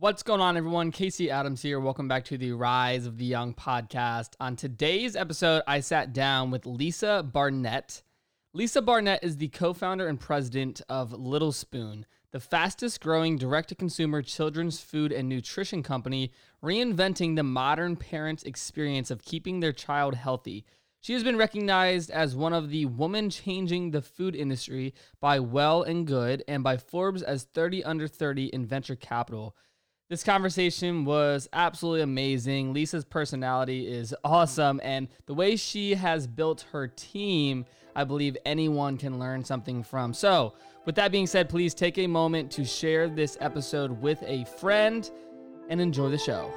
What's going on, everyone? Casey Adams here. Welcome back to the Rise of the Young podcast. On today's episode, I sat down with Lisa Barnett. Lisa Barnett is the co founder and president of Little Spoon, the fastest growing direct to consumer children's food and nutrition company, reinventing the modern parent experience of keeping their child healthy. She has been recognized as one of the women changing the food industry by Well and Good and by Forbes as 30 under 30 in venture capital. This conversation was absolutely amazing. Lisa's personality is awesome, and the way she has built her team, I believe anyone can learn something from. So, with that being said, please take a moment to share this episode with a friend and enjoy the show.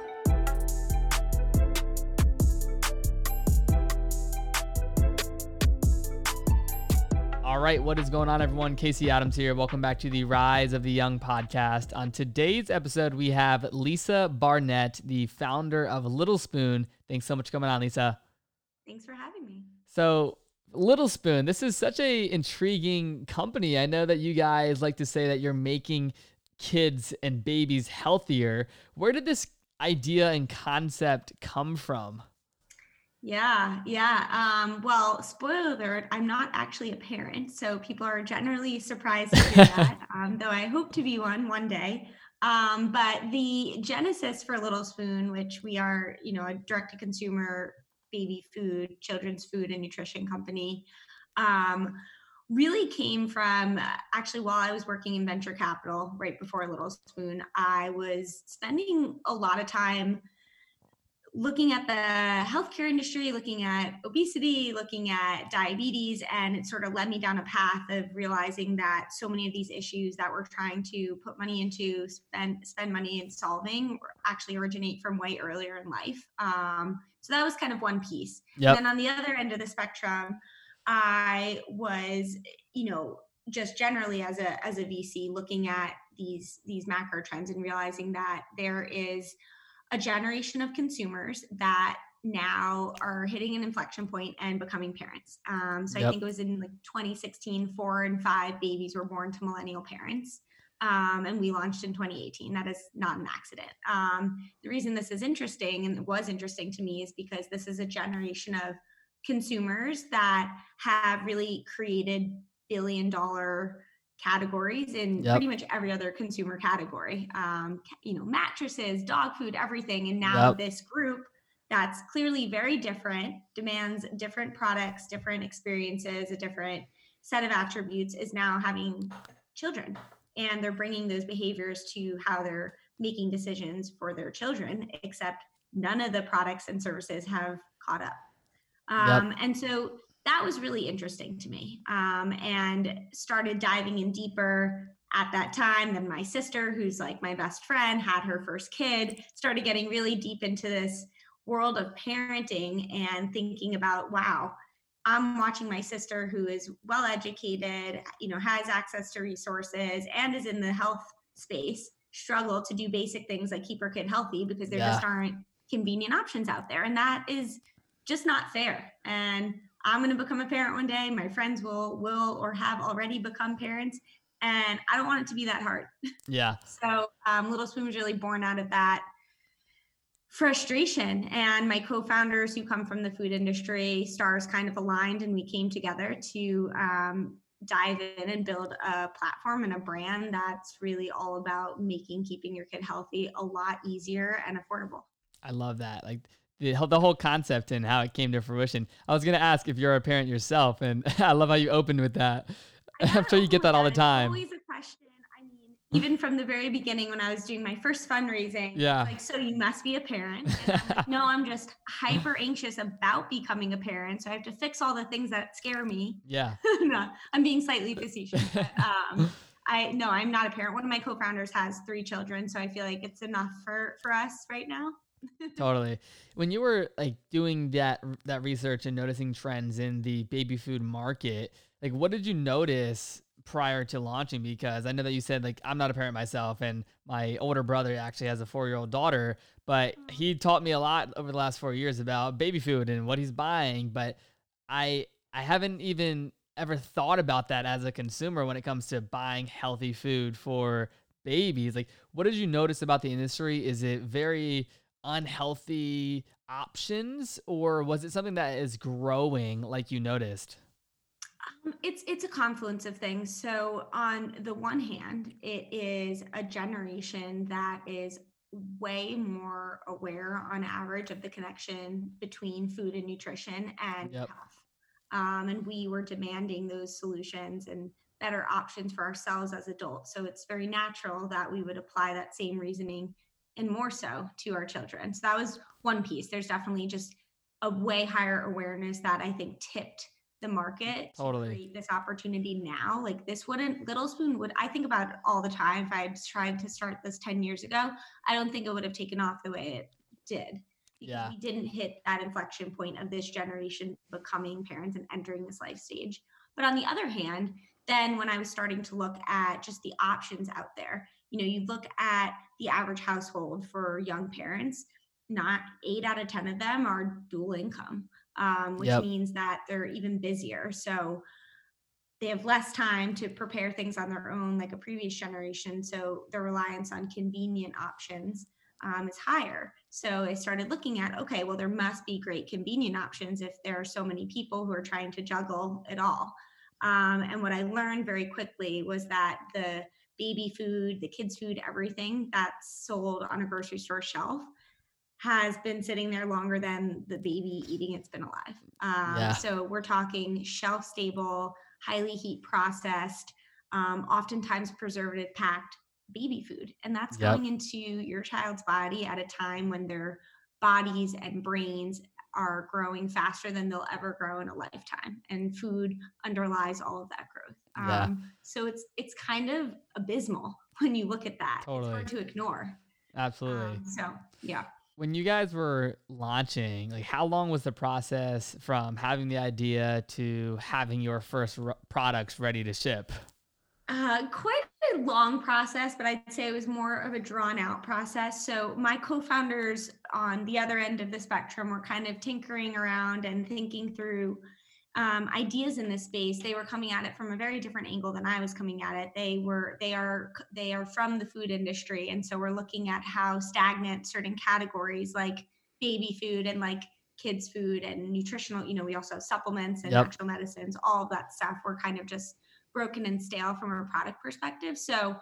All right, what is going on, everyone? Casey Adams here. Welcome back to the Rise of the Young podcast. On today's episode, we have Lisa Barnett, the founder of Little Spoon. Thanks so much for coming on, Lisa. Thanks for having me. So, Little Spoon, this is such a intriguing company. I know that you guys like to say that you're making kids and babies healthier. Where did this idea and concept come from? Yeah, yeah. Um, well, spoiler alert, I'm not actually a parent, so people are generally surprised to hear that, um, though I hope to be one one day. Um, but the genesis for Little Spoon, which we are, you know, a direct to consumer baby food, children's food and nutrition company, um, really came from actually while I was working in venture capital right before Little Spoon, I was spending a lot of time looking at the healthcare industry, looking at obesity, looking at diabetes, and it sort of led me down a path of realizing that so many of these issues that we're trying to put money into, spend spend money in solving, actually originate from way earlier in life. Um, so that was kind of one piece. Yep. And then on the other end of the spectrum, I was, you know, just generally as a as a VC looking at these these macro trends and realizing that there is a generation of consumers that now are hitting an inflection point and becoming parents. Um, so yep. I think it was in like 2016, four and five babies were born to millennial parents. Um, and we launched in 2018. That is not an accident. Um, the reason this is interesting and it was interesting to me is because this is a generation of consumers that have really created billion dollar categories in yep. pretty much every other consumer category. Um, you know, mattresses, dog food, everything. And now yep. this group that's clearly very different, demands different products, different experiences, a different set of attributes, is now having children. And they're bringing those behaviors to how they're making decisions for their children, except none of the products and services have caught up. Um, yep. And so that was really interesting to me um, and started diving in deeper at that time. Then my sister who's like my best friend had her first kid started getting really deep into this world of parenting and thinking about wow i'm watching my sister who is well educated you know has access to resources and is in the health space struggle to do basic things like keep her kid healthy because there yeah. just aren't convenient options out there. And that is just not fair. And I'm going to become a parent one day. My friends will will or have already become parents, and I don't want it to be that hard. Yeah. so um, Little Spoon was really born out of that frustration, and my co-founders who come from the food industry, stars kind of aligned, and we came together to um, dive in and build a platform and a brand that's really all about making keeping your kid healthy a lot easier and affordable. I love that. Like the, the whole concept and how it came to fruition. I was going to ask if you're a parent yourself, and I love how you opened with that. I'm sure you get that all the time. always a question. I mean, even from the very beginning when I was doing my first fundraising, yeah, like, so you must be a parent. I'm like, no, I'm just hyper anxious about becoming a parent, so I have to fix all the things that scare me. Yeah, no, I'm being slightly facetious. But, um, I no, I'm not a parent. One of my co-founders has three children, so I feel like it's enough for for us right now totally. When you were like doing that that research and noticing trends in the baby food market, like what did you notice prior to launching? Because I know that you said like I'm not a parent myself, and my older brother actually has a four year old daughter, but mm. he taught me a lot over the last four years about baby food and what he's buying. But I I haven't even ever thought about that as a consumer when it comes to buying healthy food for babies. Like, what did you notice about the industry? Is it very unhealthy options, or was it something that is growing like you noticed? Um, it's it's a confluence of things. So on the one hand, it is a generation that is way more aware on average of the connection between food and nutrition and Yep. health. Um, and we were demanding those solutions and better options for ourselves as adults. So it's very natural that we would apply that same reasoning and more so to our children. So that was one piece. There's definitely just a way higher awareness that I think tipped the market to Totally. create this opportunity now. Like this wouldn't Little Spoon would I think about it all the time. If I had tried to start this 10 years ago, I don't think it would have taken off the way it did because Yeah. we didn't hit that inflection point of this generation becoming parents and entering this life stage. But on the other hand, then when I was starting to look at just the options out there, you know, you look at the average household for young parents, not eight out of 10 of them are dual income, um, which Yep. means that they're even busier. So they have less time to prepare things on their own like a previous generation so the reliance on convenient options um, is higher so i started looking at okay well there must be great convenient options if there are so many people who are trying to juggle it all um, and what i learned very quickly was that the baby food the kids food everything that's sold on a grocery store shelf has been sitting there longer than the baby eating it's been alive um, Yeah. so we're talking shelf stable highly heat processed, um, oftentimes preservative packed baby food. And that's Yep. going into your child's body at a time when their bodies and brains are growing faster than they'll ever grow in a lifetime. And food underlies all of that growth. Yeah. Um, so it's it's kind of abysmal when you look at that. It's Totally. hard to ignore. Absolutely. Um, so yeah. when you guys were launching, like how long was the process from having the idea to having your first r- products ready to ship? Uh, quite long process, but I'd say it was more of a drawn out process. So my co-founders on the other end of the spectrum were kind of tinkering around and thinking through um, ideas in this space. They were coming at it from a very different angle than I was coming at it. They were they are they are from the food industry, and so we're looking at how stagnant certain categories like baby food and like kids food and nutritional. You know, we also have supplements and Yep. natural medicines. All of that stuff. We're kind of just broken and stale from a product perspective. So,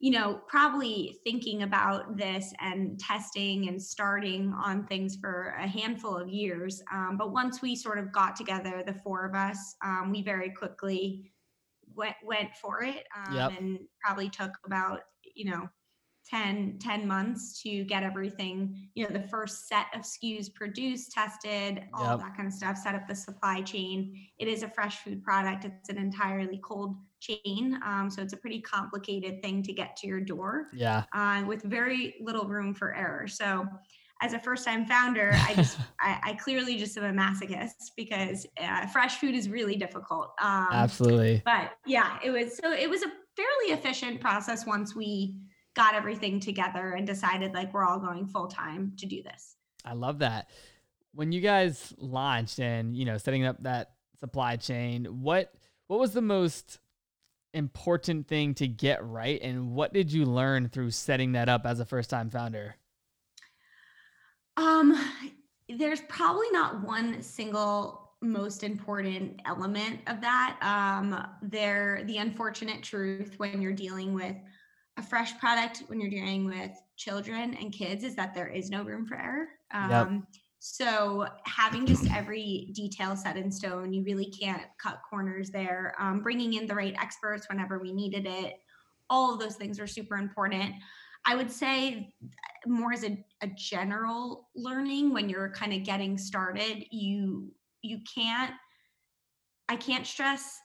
you know, probably thinking about this and testing and starting on things for a handful of years. Um, but once we sort of got together, the four of us, um, we very quickly went went for it um, Yep. and probably took about you know 10 10 months to get everything you know the first set of skus produced tested all Yep. that kind of stuff set up the supply chain it is a fresh food product it's an entirely cold chain um, so it's a pretty complicated thing to get to your door Yeah. uh, with very little room for error so as a first time founder i just I, I clearly just am a masochist because uh, fresh food is really difficult um, Absolutely. but yeah it was so it was a fairly efficient process once we got everything together and decided like we're all going full time to do this I love that. When you guys launched and, you know, setting up that supply chain, what what was the most important thing to get right and what did you learn through setting that up as a first-time founder? um there's probably not one single most important element of that um there the unfortunate truth when you're dealing with a fresh product when you're dealing with children and kids is that there is no room for error. Yep. um so having just every detail set in stone you really can't cut corners there. Um, bringing in the right experts whenever we needed it all of those things are super important. I would say more as a, a general learning when you're kind of getting started you you can't i can't stress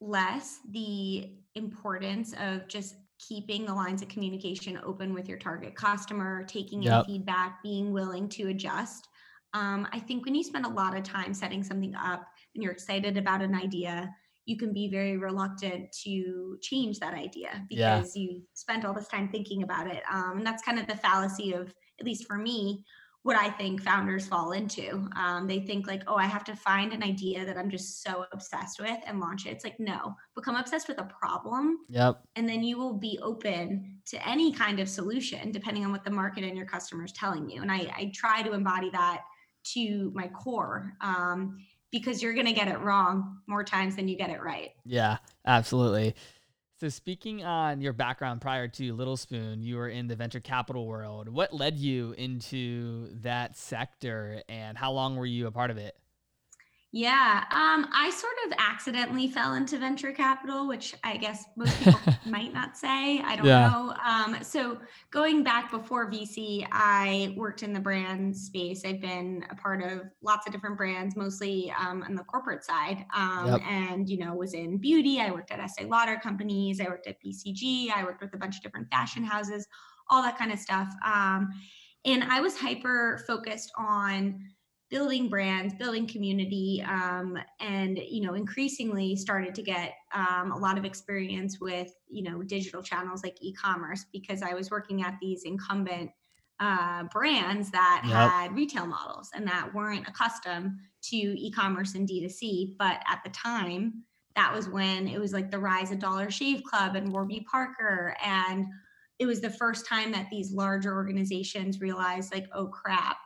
less the importance of just keeping the lines of communication open with your target customer taking in feedback being willing to adjust. Um, i think when you spend a lot of time setting something up and you're excited about an idea you can be very reluctant to change that idea Yeah. because you spent all this time thinking about it. Um, and that's kind of the fallacy of at least for me what I think founders fall into. Um, they think like, oh, I have to find an idea that I'm just so obsessed with and launch it. It's like, no, become obsessed with a problem. Yep. And then you will be open to any kind of solution depending on what the market and your customers telling you. And I, I try to embody that to my core. Um, because you're going to get it wrong more times than you get it right. Yeah, absolutely. So, speaking on your background prior to Little Spoon, you were in the venture capital world. What led you into that sector and how long were you a part of it? Yeah, um, I sort of accidentally fell into venture capital, which I guess most people might not say. I don't yeah. know. Um, so going back before VC, I worked in the brand space. I've been a part of lots of different brands, mostly um, on the corporate side, um, yep. and you know was in beauty. I worked at Estee Lauder companies. I worked at BCG. I worked with a bunch of different fashion houses, all that kind of stuff. Um, and I was hyper focused on building brands, building community, um, and you know, increasingly started to get um, a lot of experience with you know digital channels like e-commerce because I was working at these incumbent uh, brands that yep. had retail models and that weren't accustomed to e-commerce and D2C. But at the time, that was when it was like the rise of Dollar Shave Club and Warby Parker and it was the first time that these larger organizations realized like oh crap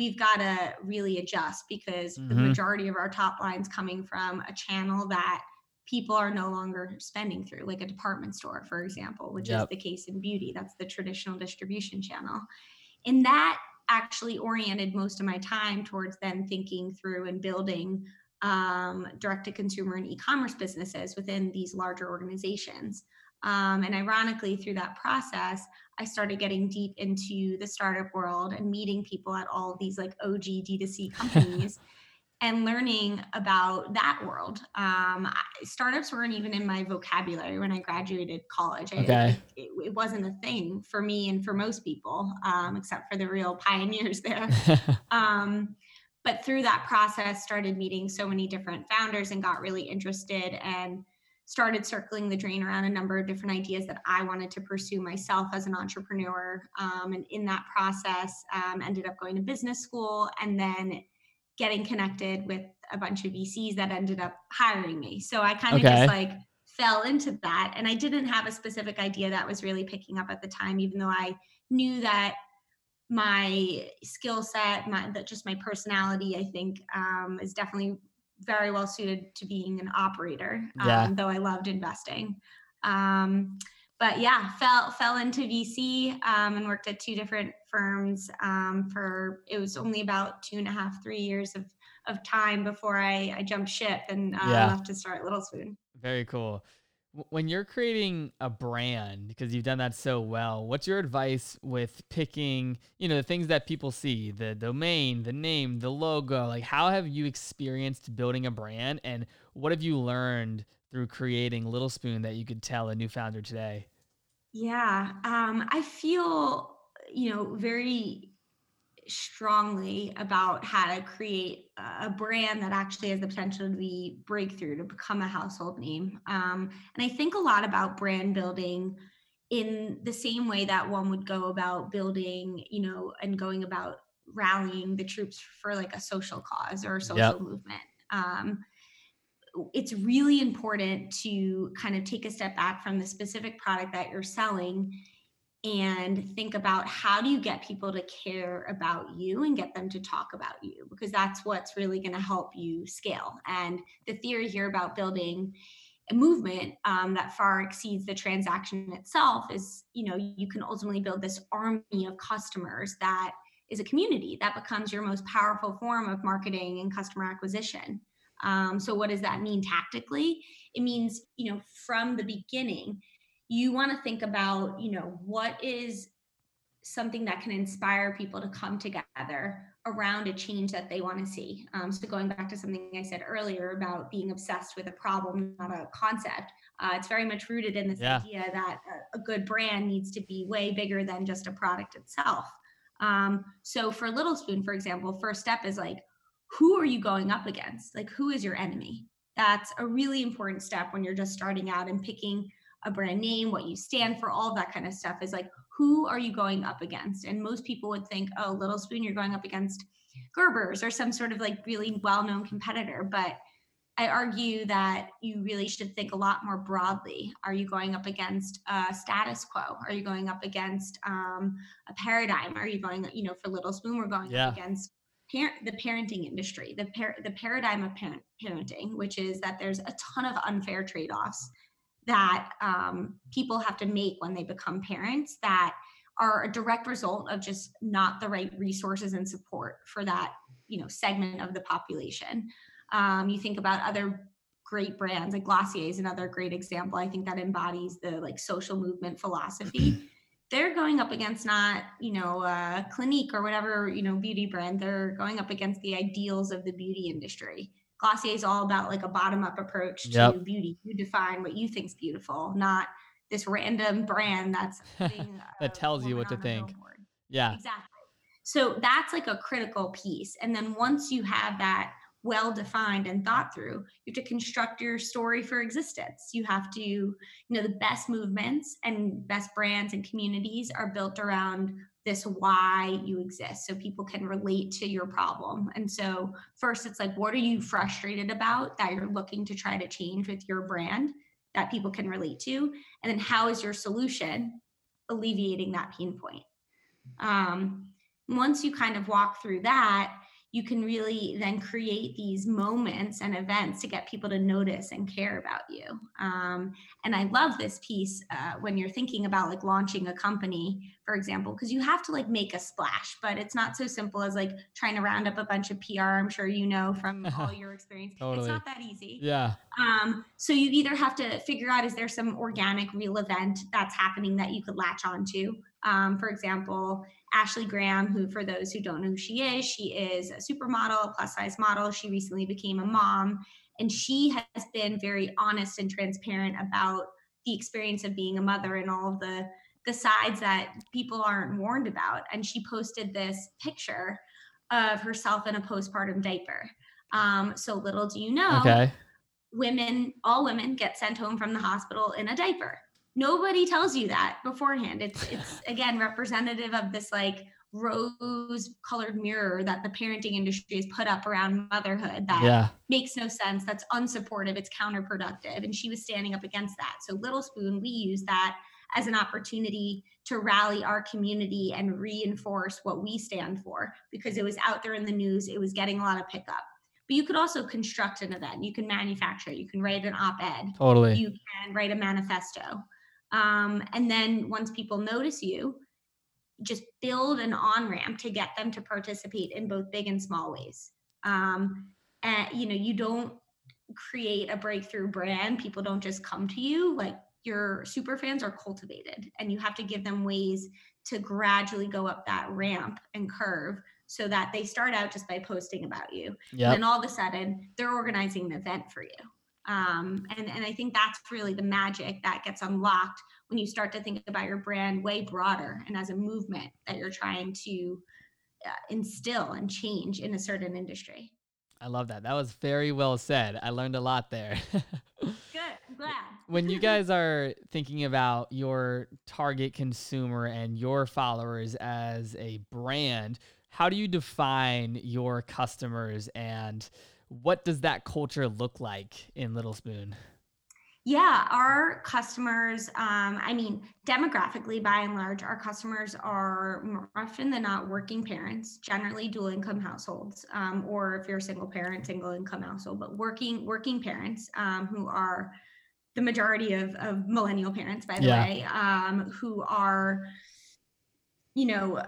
we've got to really adjust because mm-hmm. the majority of our top lines coming from a channel that people are no longer spending through like a department store for example which yep. is the case in beauty that's the traditional distribution channel and that actually oriented most of my time towards then thinking through and building um, direct to consumer and e-commerce businesses within these larger organizations um, and ironically, through that process, I started getting deep into the startup world and meeting people at all these like OG D2C companies and learning about that world. Um, startups weren't even in my vocabulary when I graduated college. Okay. it, it, wasn't a thing for me and for most people, um, except for the real pioneers there. um, but through that process, started meeting so many different founders and got really interested and started circling the drain around a number of different ideas that I wanted to pursue myself as an entrepreneur. Um, and in that process, um, ended up going to business school and then getting connected with a bunch of VCs that ended up hiring me. So I kind of okay. just like fell into that. And I didn't have a specific idea that was really picking up at the time, even though I knew that my skill set, my that just my personality, I think, um, is definitely very well suited to being an operator, yeah. um, though I loved investing. Um, but yeah, fell fell into VC um, and worked at two different firms um, for it was only about two and a half, three years of of time before I, I jumped ship and uh, yeah. left to start Little Spoon. Very cool when you're creating a brand because you've done that so well what's your advice with picking you know the things that people see? The domain the name the logo like how have you experienced building a brand? And what have you learned through creating little spoon that you could tell a new founder today? Yeah um, i feel you know very strongly about how to create a brand that actually has the potential to be breakthrough to become a household name um, and i think a lot about brand building in the same way that one would go about building you know and going about rallying the troops for like a social cause or a social yep. movement um, it's really important to kind of take a step back from the specific product that you're selling and think about how do you get people to care about you and get them to talk about you because that's what's really going to help you scale. And the theory here about building a movement um, that far exceeds the transaction itself is you know you can ultimately build this army of customers that is a community that becomes your most powerful form of marketing and customer acquisition. Um, so what does that mean tactically? It means you know from the beginning you want to think about, you know, what is something that can inspire people to come together around a change that they want to see. Um, so going back to something I said earlier about being obsessed with a problem, not a concept, uh, it's very much rooted in this yeah. idea that a, a, good brand needs to be way bigger than just a product itself. Um, so for Little Spoon, for example, first step is like, who are you going up against? Like, who is your enemy? That's a really important step when you're just starting out and picking a brand name, what you stand for, all that kind of stuff is like, who are you going up against? And most people would think, oh, Little Spoon, you're going up against Gerber's or some sort of like really well known competitor. But I argue that you really should think a lot more broadly. Are you going up against a status quo? Are you going up against um, a paradigm? Are you going, you know, for Little Spoon, we're going yeah. up against parent, the parenting industry, the par- the paradigm of parent- parenting, which is that there's a ton of unfair trade offs that um, people have to make when they become parents that are a direct result of just not the right resources and support for that you know segment of the population. Um, you think about other great brands like glossier is another great example. I think that embodies the like social movement philosophy. They're going up against not you know uh, clinique or whatever you know beauty brand. They're going up against the ideals of the beauty industry glossier is all about like a bottom up approach to yep. beauty you define what you think's beautiful not this random brand that's uh, that tells you what to think. Yeah. Exactly. So that's like a critical piece. And then once you have that well defined and thought through, you have to construct your story for existence. You have to, you know, the best movements and best brands and communities are built around this why you exist so people can relate to your problem. And so, first, it's like, what are you frustrated about that you're looking to try to change with your brand? that people can relate to and then how is your solution alleviating that pain point um, once you kind of walk through that you can really then create these moments and events to get people to notice and care about you. Um, and I love this piece uh, when you're thinking about like launching a company, for example, because you have to like make a splash, but it's not so simple as like trying to round up a bunch of PR. I'm sure you know from all your experience. totally. It's not that easy. Yeah. Um, so you either have to figure out is there some organic real event that's happening that you could latch onto? Um, for example, Ashley Graham, who, for those who don't know who she is, she is a supermodel, a plus size model. She recently became a mom, and she has been very honest and transparent about the experience of being a mother and all of the the sides that people aren't warned about. And she posted this picture of herself in a postpartum diaper. Um, so little do you know, okay. women, all women get sent home from the hospital in a diaper nobody tells you that beforehand. It's it's again representative of this like rose colored mirror that the parenting industry has put up around motherhood that yeah. makes no sense that's unsupportive it's counterproductive and she was standing up against that. So little spoon we use that as an opportunity to rally our community and reinforce what we stand for because it was out there in the news it was getting a lot of pickup. But you could also construct an event. You can manufacture you can write an op-ed. Totally. You can write a manifesto um, and then once people notice you, just build an on ramp to get them to participate in both big and small ways. Um, and you know, you don't create a breakthrough brand. People don't just come to you. Like your super fans are cultivated, and you have to give them ways to gradually go up that ramp and curve so that they start out just by posting about you. Yep. And then all of a sudden, they're organizing an event for you. Um, and, and I think that's really the magic that gets unlocked when you start to think about your brand way broader and as a movement that you're trying to uh, instill and change in a certain industry. I love that. That was very well said. I learned a lot there. Good. I'm glad. when you guys are thinking about your target consumer and your followers as a brand, how do you define your customers and what does that culture look like in Little Spoon? Yeah, our customers, um, I mean, demographically, by and large, our customers are more often than not working parents, generally dual income households, um, or if you're a single parent, single income household, but working working parents um, who are the majority of, of millennial parents, by the yeah. way, um, who are, you know,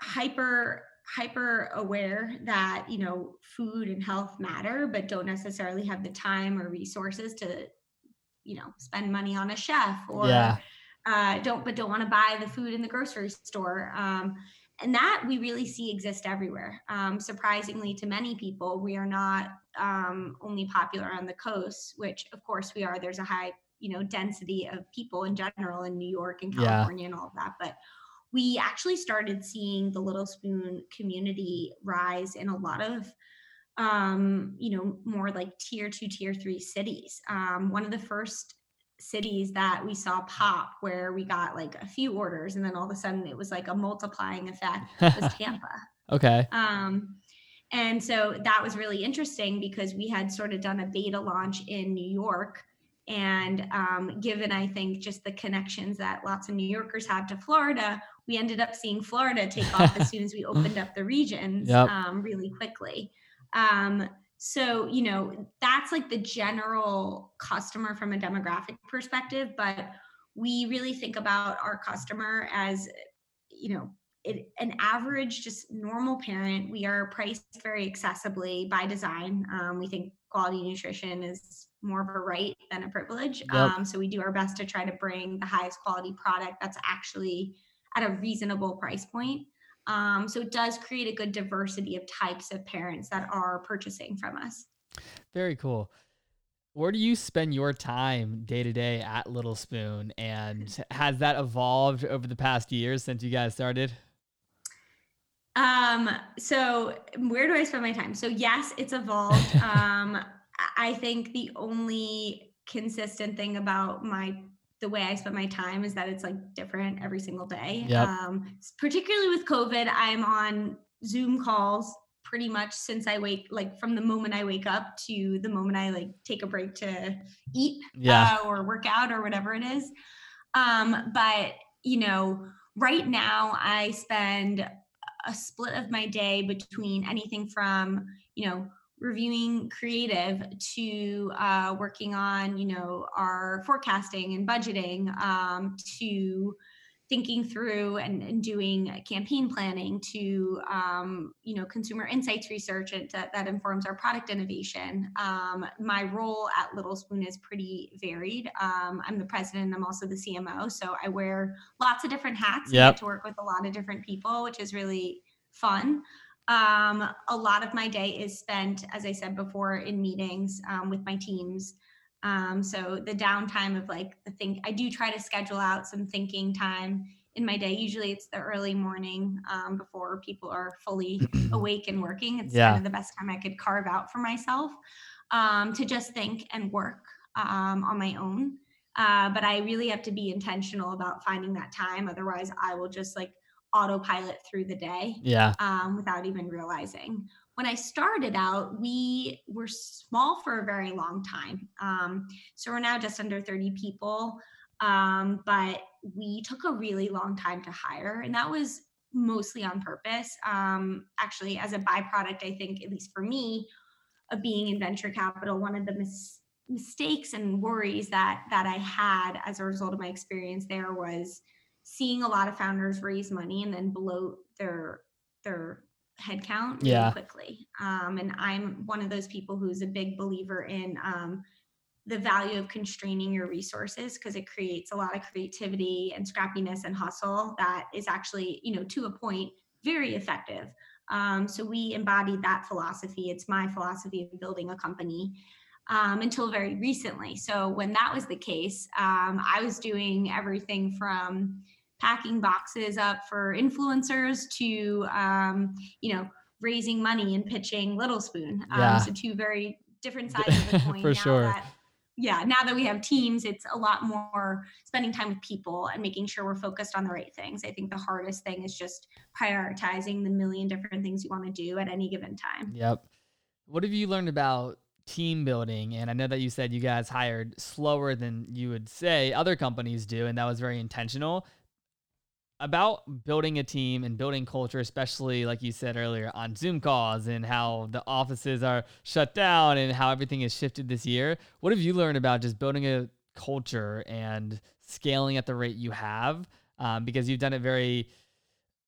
hyper hyper aware that you know food and health matter but don't necessarily have the time or resources to you know spend money on a chef or yeah. uh, don't but don't want to buy the food in the grocery store um, and that we really see exist everywhere um, surprisingly to many people we are not um, only popular on the coast which of course we are there's a high you know density of people in general in new york and california yeah. and all of that but we actually started seeing the Little Spoon community rise in a lot of um, you know, more like tier two, tier three cities. Um, one of the first cities that we saw pop where we got like a few orders and then all of a sudden it was like a multiplying effect was Tampa. okay. Um, and so that was really interesting because we had sort of done a beta launch in New York. And um, given, I think, just the connections that lots of New Yorkers have to Florida, we ended up seeing Florida take off as soon as we opened up the regions yep. um, really quickly. Um, so, you know, that's like the general customer from a demographic perspective, but we really think about our customer as, you know, it, an average, just normal parent. We are priced very accessibly by design. Um, we think quality nutrition is more of a right than a privilege. Yep. Um, so we do our best to try to bring the highest quality product that's actually at a reasonable price point. Um, so it does create a good diversity of types of parents that are purchasing from us. Very cool. Where do you spend your time day to day at Little Spoon? And has that evolved over the past years since you guys started? Um, so where do I spend my time? So yes, it's evolved. um, I think the only consistent thing about my the way I spend my time is that it's like different every single day. Yep. Um, particularly with COVID, I'm on Zoom calls pretty much since I wake, like from the moment I wake up to the moment I like take a break to eat yeah. uh, or work out or whatever it is. Um, but you know, right now I spend a split of my day between anything from, you know, reviewing creative to uh, working on you know our forecasting and budgeting um, to thinking through and, and, doing campaign planning to um, you know consumer insights research and that, that informs our product innovation. Um, my role at little spoon is pretty varied. Um, i'm the president i'm also the cmo so i wear lots of different hats. Yep. and get to work with a lot of different people which is really fun um, a lot of my day is spent, as I said before, in meetings um, with my teams. Um, so the downtime of like the think, I do try to schedule out some thinking time in my day. Usually it's the early morning um, before people are fully awake and working. It's yeah. kind of the best time I could carve out for myself um, to just think and work um, on my own. Uh, but I really have to be intentional about finding that time. Otherwise, I will just like autopilot through the day yeah. um, without even realizing. When i started out we were small for a very long time. Um, so we're now just under 30 people. Um, but we took a really long time to hire and that was mostly on purpose. Um, actually as a byproduct i think at least for me of being in venture capital one of the mis- mistakes and worries that that i had as a result of my experience there was seeing a lot of founders raise money and then bloat their their headcount really yeah. quickly. Um, and I'm one of those people who's a big believer in um, the value of constraining your resources because it creates a lot of creativity and scrappiness and hustle that is actually, you know, to a point, very effective. Um, so we embodied that philosophy. It's my philosophy of building a company. Um, until very recently. So when that was the case, um, I was doing everything from packing boxes up for influencers to um, you know raising money and pitching Little Spoon. Um, yeah. So two very different sides of the coin. for sure. That, yeah, now that we have teams, it's a lot more spending time with people and making sure we're focused on the right things. I think the hardest thing is just prioritizing the million different things you want to do at any given time. Yep. What have you learned about team building? And I know that you said you guys hired slower than you would say other companies do, and that was very intentional about building a team and building culture, especially like you said earlier on Zoom calls and how the offices are shut down and how everything has shifted this year. What have you learned about just building a culture and scaling at the rate you have? Um, because you've done it very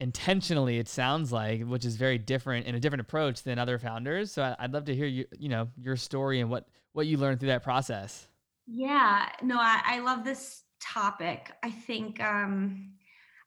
intentionally, it sounds like, which is very different and a different approach than other founders. So I'd love to hear you, you know, your story and what what you learned through that process. Yeah, no, I, I love this topic. I think um,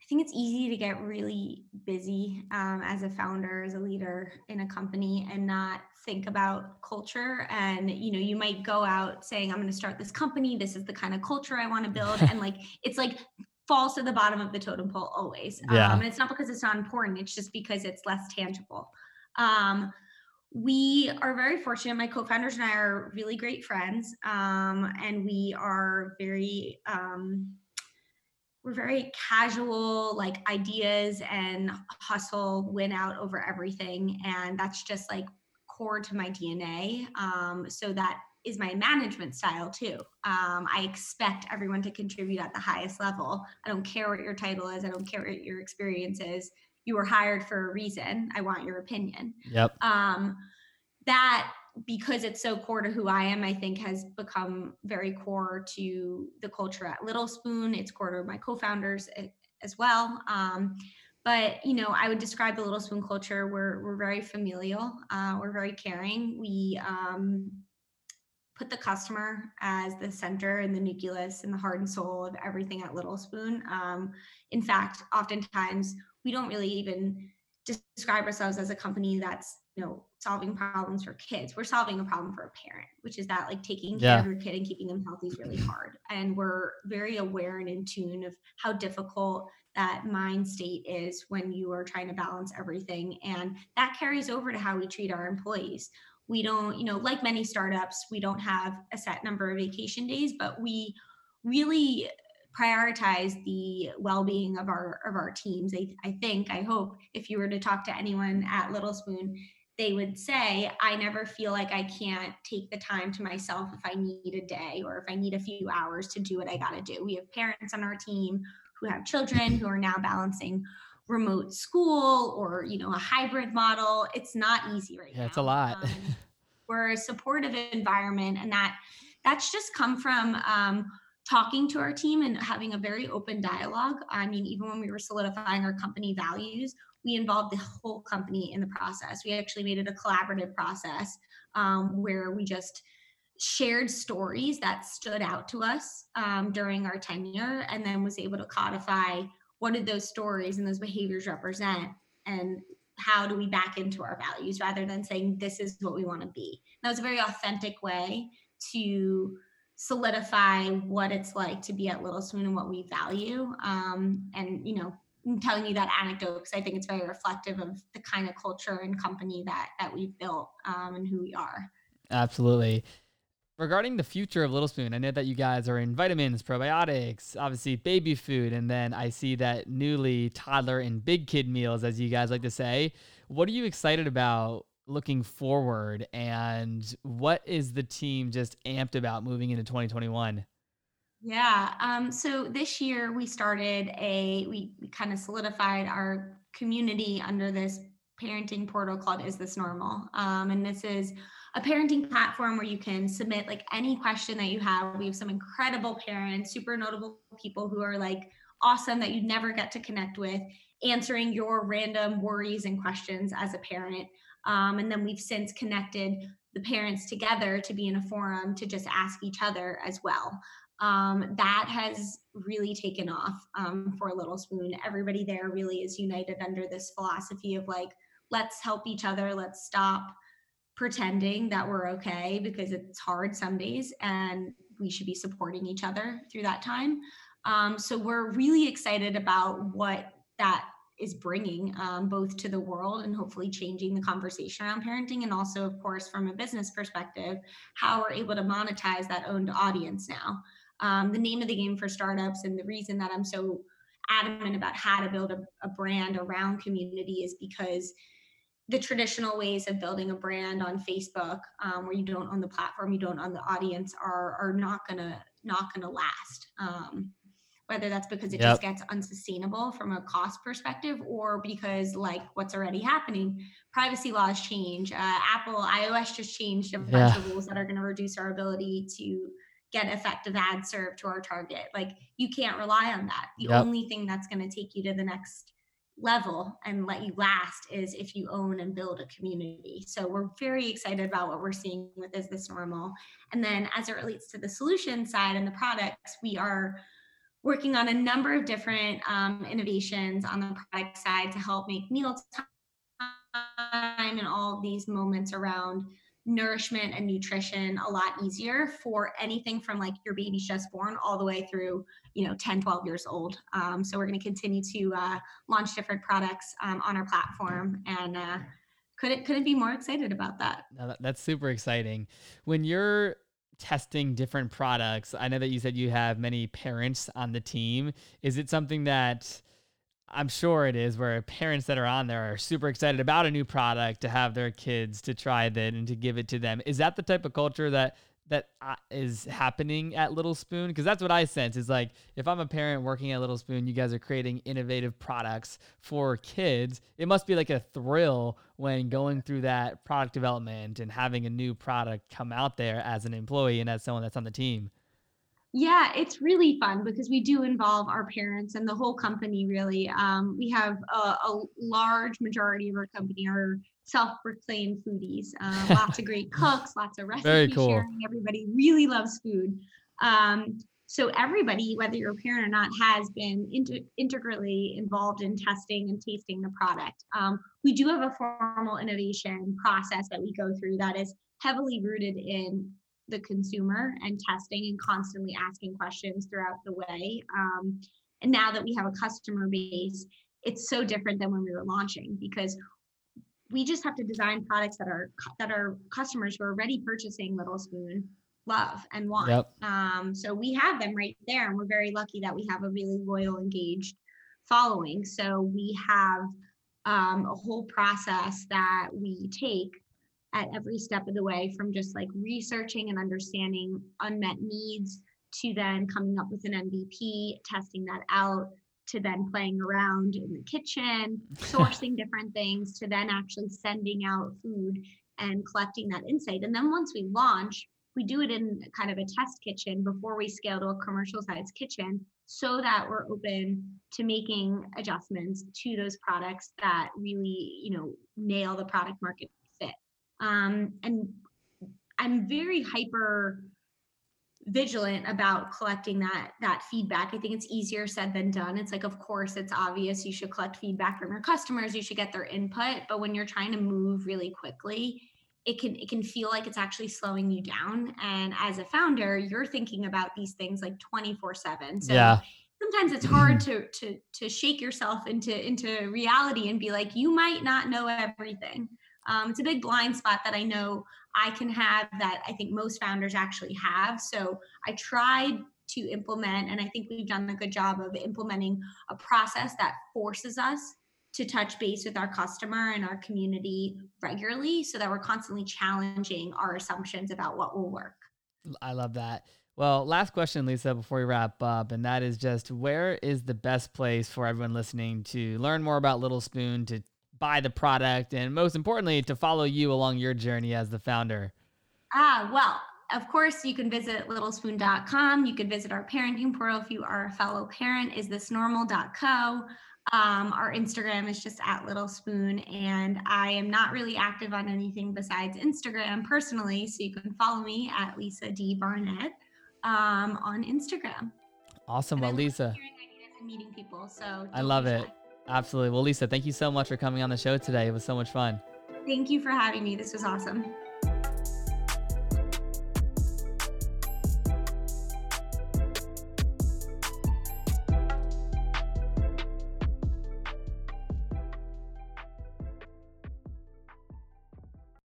think it's easy to get really busy um, as a founder, as a leader in a company, and not think about culture. And you know, you might go out saying, "I'm going to start this company. This is the kind of culture I want to build," and like it's like falls to the bottom of the totem pole always. Yeah. Um, and it's not because it's not important; it's just because it's less tangible. Um, we are very fortunate. My co-founders and I are really great friends, um, and we are very um, we're very casual, like ideas and hustle win out over everything, and that's just like core to my DNA. Um, so that is my management style too. Um, I expect everyone to contribute at the highest level. I don't care what your title is. I don't care what your experience is you were hired for a reason. I want your opinion. Yep. Um, that because it's so core to who I am, I think has become very core to the culture at Little Spoon. It's core to my co-founders as well. Um, but you know, I would describe the Little Spoon culture. We're we're very familial. Uh, we're very caring. We um, put the customer as the center and the nucleus and the heart and soul of everything at Little Spoon. Um, in fact, oftentimes we don't really even describe ourselves as a company that's you know solving problems for kids. We're solving a problem for a parent which is that like taking care yeah. of your kid and keeping them healthy is really hard. And we're very aware and in tune of how difficult that mind state is when you are trying to balance everything. And that carries over to how we treat our employees. We don't you know like many startups we don't have a set number of vacation days but we really prioritize the well-being of our of our teams. I, I think i hope if you were to talk to anyone at little spoon they would say i never feel like i can't take the time to myself if i need a day or if i need a few hours to do what i got to do. We have parents on our team who have children who are now balancing remote school or you know a hybrid model. It's not easy right yeah, now it's a lot. Um, we're a supportive environment and that that's just come from um, talking to our team and having a very open dialogue. I mean, even when we were solidifying our company values, we involved the whole company in the process. We actually made it a collaborative process um, where we just shared stories that stood out to us um, during our tenure and then was able to codify what did those stories and those behaviors represent and how do we back into our values rather than saying this is what we want to be. that was a very authentic way to solidify what it's like to be at Little Spoon and what we value. Um, and, you know, Telling you that anecdote because I think it's very reflective of the kind of culture and company that that we've built um, and who we are. Absolutely. Regarding the future of Little Spoon, I know that you guys are in vitamins, probiotics, obviously baby food, and then I see that newly toddler and big kid meals, as you guys like to say. What are you excited about looking forward and what is the team just amped about moving into 2021? Yeah. Um, so this year we started a, we, we kind of solidified our community under this parenting portal called Is This Normal? Um, and this is a parenting platform where you can submit like any question that you have. We have some incredible parents, super notable people who are like awesome that you'd never get to connect with, answering your random worries and questions as a parent. Um, and then we've since connected the parents together to be in a forum to just ask each other as well. Um, that has really taken off um, for Little Spoon. Everybody there really is united under this philosophy of like, let's help each other, let's stop pretending that we're okay because it's hard some days and we should be supporting each other through that time. Um, so we're really excited about what that is bringing um, both to the world and hopefully changing the conversation around parenting and also of course from a business perspective how we're able to monetize that owned audience now um, the name of the game for startups and the reason that i'm so adamant about how to build a, a brand around community is because the traditional ways of building a brand on facebook um, where you don't own the platform you don't own the audience are are not gonna not gonna last um, whether that's because it yep. just gets unsustainable from a cost perspective or because like what's already happening privacy laws change uh, apple ios just changed a bunch yeah. of rules that are going to reduce our ability to get effective ad serve to our target like you can't rely on that the yep. only thing that's going to take you to the next level and let you last is if you own and build a community. So we're very excited about what we're seeing with Is This Normal? And then as it relates to the solution side and the products, we are working on a number of different um, innovations on the product side to help make meal time and all these moments around nourishment and nutrition a lot easier for anything from like your baby's just born all the way through you know 10 12 years old um, so we're going to continue to uh, launch different products um, on our platform and uh, couldn't couldn't be more excited about that. That's super exciting. When you're testing different products, I know that you said you have many parents on the team. Is it something that I'm sure it is where parents that are on there are super excited about a new product to have their kids to try that and to give it to them. Is that the type of culture that that uh, happening at Little Spoon? Because that's what I sense is like if I'm a parent working at Little Spoon, you guys are creating innovative products for kids. It must be like a thrill when going through that product development and having a new product come out there as an employee and as someone that's on the team. Yeah, it's really fun because we do involve our parents and the whole company. Really, um, we have a, a, large majority of our company are self-proclaimed foodies. Uh, lots of great cooks, lots of recipe cool. sharing. Everybody really loves food. Um, so everybody, whether you're a parent or not, has been inter- integrally involved in testing and tasting the product. Um, we do have a formal innovation process that we go through that is heavily rooted in the consumer and testing and constantly asking questions throughout the way. Um, and now that we have a customer base, it's so different than when we were launching because we just have to design products that are that our customers who are already purchasing Little Spoon love and want. Yep. Um, so we have them right there, and we're very lucky that we have a really loyal, engaged following. So we have um, a whole process that we take at every step of the way from just like researching and understanding unmet needs to then coming up with an MVP, testing that out, to then playing around in the kitchen, sourcing different things, to then actually sending out food and collecting that insight. And then once we launch, we do it in kind of a test kitchen before we scale to a commercial size kitchen so that we're open to making adjustments to those products that really, you know, nail the product market um, and I'm very hyper vigilant about collecting that that feedback. I think it's easier said than done. It's like of course it's obvious you should collect feedback from your customers, you should get their input, but when you're trying to move really quickly, it can it can feel like it's actually slowing you down and as a founder, you're thinking about these things like 24/7. So yeah. sometimes it's hard to to to shake yourself into into reality and be like you might not know everything. Um, it's a big blind spot that I know I can have that I think most founders actually have. So I tried to implement, and I think we've done a good job of implementing a process that forces us to touch base with our customer and our community regularly so that we're constantly challenging our assumptions about what will work. I love that. Well, last question, Lisa, before we wrap up, and that is just where is the best place for everyone listening to learn more about Little Spoon, to buy the product, and most importantly, to follow you along your journey as the founder? Ah, well, of course, you can visit littlespoon.com. You can visit our parenting portal if you are a fellow parent, is this normal.co. Um, our Instagram is just at Little Spoon, and I am not really active on anything besides Instagram personally. So you can follow me at Lisa D Barnett um, on Instagram. Awesome, well, Lisa. meeting people, so I love it. Absolutely. Well, Lisa, thank you so much for coming on the show today. It was so much fun. Thank you for having me. This was awesome.